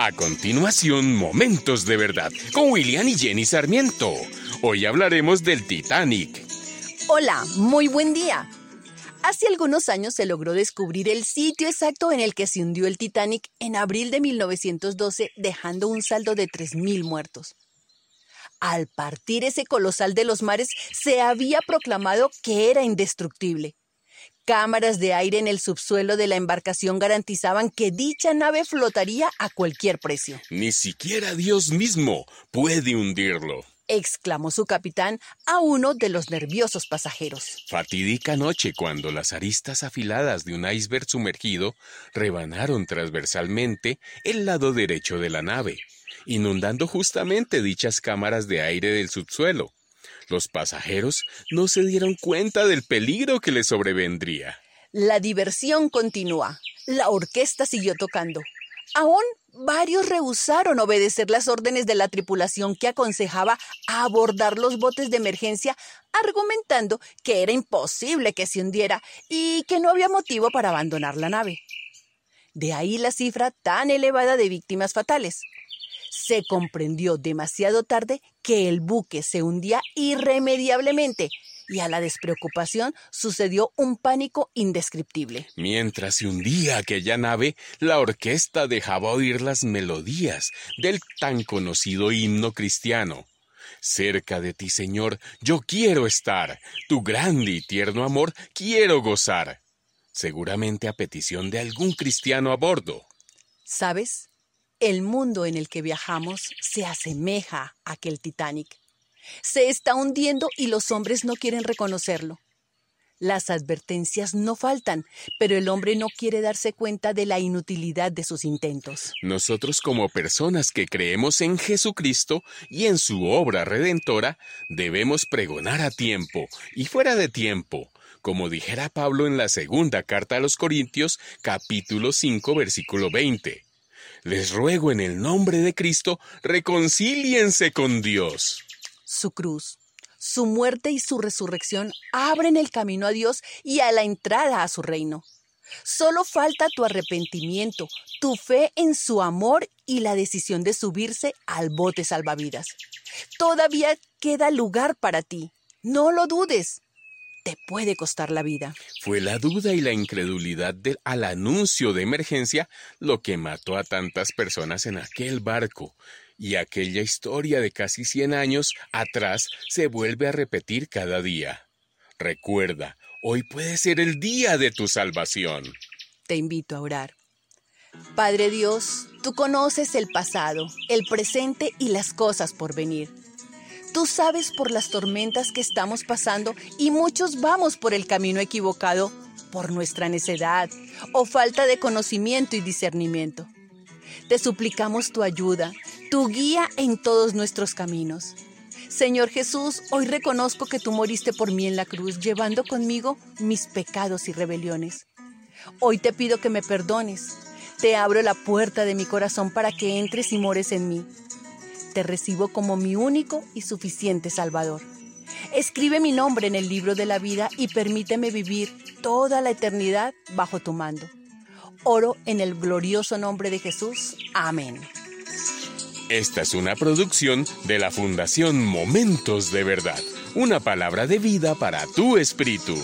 A continuación, Momentos de Verdad con William y Jenny Sarmiento. Hoy hablaremos del Titanic. Hola, muy buen día. Hace algunos años se logró descubrir el sitio exacto en el que se hundió el Titanic en abril de 1912, dejando un saldo de 3.000 muertos. Al partir ese colosal de los mares, se había proclamado que era indestructible cámaras de aire en el subsuelo de la embarcación garantizaban que dicha nave flotaría a cualquier precio. Ni siquiera Dios mismo puede hundirlo exclamó su capitán a uno de los nerviosos pasajeros. Fatídica noche cuando las aristas afiladas de un iceberg sumergido rebanaron transversalmente el lado derecho de la nave, inundando justamente dichas cámaras de aire del subsuelo. Los pasajeros no se dieron cuenta del peligro que les sobrevendría. La diversión continúa. La orquesta siguió tocando. Aún varios rehusaron obedecer las órdenes de la tripulación que aconsejaba abordar los botes de emergencia, argumentando que era imposible que se hundiera y que no había motivo para abandonar la nave. De ahí la cifra tan elevada de víctimas fatales se comprendió demasiado tarde que el buque se hundía irremediablemente y a la despreocupación sucedió un pánico indescriptible. Mientras se hundía aquella nave, la orquesta dejaba oír las melodías del tan conocido himno cristiano. Cerca de ti, Señor, yo quiero estar, tu grande y tierno amor quiero gozar. Seguramente a petición de algún cristiano a bordo. ¿Sabes? El mundo en el que viajamos se asemeja a aquel Titanic. Se está hundiendo y los hombres no quieren reconocerlo. Las advertencias no faltan, pero el hombre no quiere darse cuenta de la inutilidad de sus intentos. Nosotros como personas que creemos en Jesucristo y en su obra redentora, debemos pregonar a tiempo y fuera de tiempo, como dijera Pablo en la segunda carta a los Corintios, capítulo 5, versículo 20. Les ruego en el nombre de Cristo, reconcíliense con Dios. Su cruz, su muerte y su resurrección abren el camino a Dios y a la entrada a su reino. Solo falta tu arrepentimiento, tu fe en su amor y la decisión de subirse al bote salvavidas. Todavía queda lugar para ti. No lo dudes te puede costar la vida. Fue la duda y la incredulidad al anuncio de emergencia lo que mató a tantas personas en aquel barco. Y aquella historia de casi 100 años atrás se vuelve a repetir cada día. Recuerda, hoy puede ser el día de tu salvación. Te invito a orar. Padre Dios, tú conoces el pasado, el presente y las cosas por venir. Tú sabes por las tormentas que estamos pasando y muchos vamos por el camino equivocado por nuestra necedad o falta de conocimiento y discernimiento. Te suplicamos tu ayuda, tu guía en todos nuestros caminos. Señor Jesús, hoy reconozco que tú moriste por mí en la cruz, llevando conmigo mis pecados y rebeliones. Hoy te pido que me perdones. Te abro la puerta de mi corazón para que entres y mores en mí te recibo como mi único y suficiente Salvador. Escribe mi nombre en el libro de la vida y permíteme vivir toda la eternidad bajo tu mando. Oro en el glorioso nombre de Jesús. Amén. Esta es una producción de la Fundación Momentos de Verdad, una palabra de vida para tu espíritu.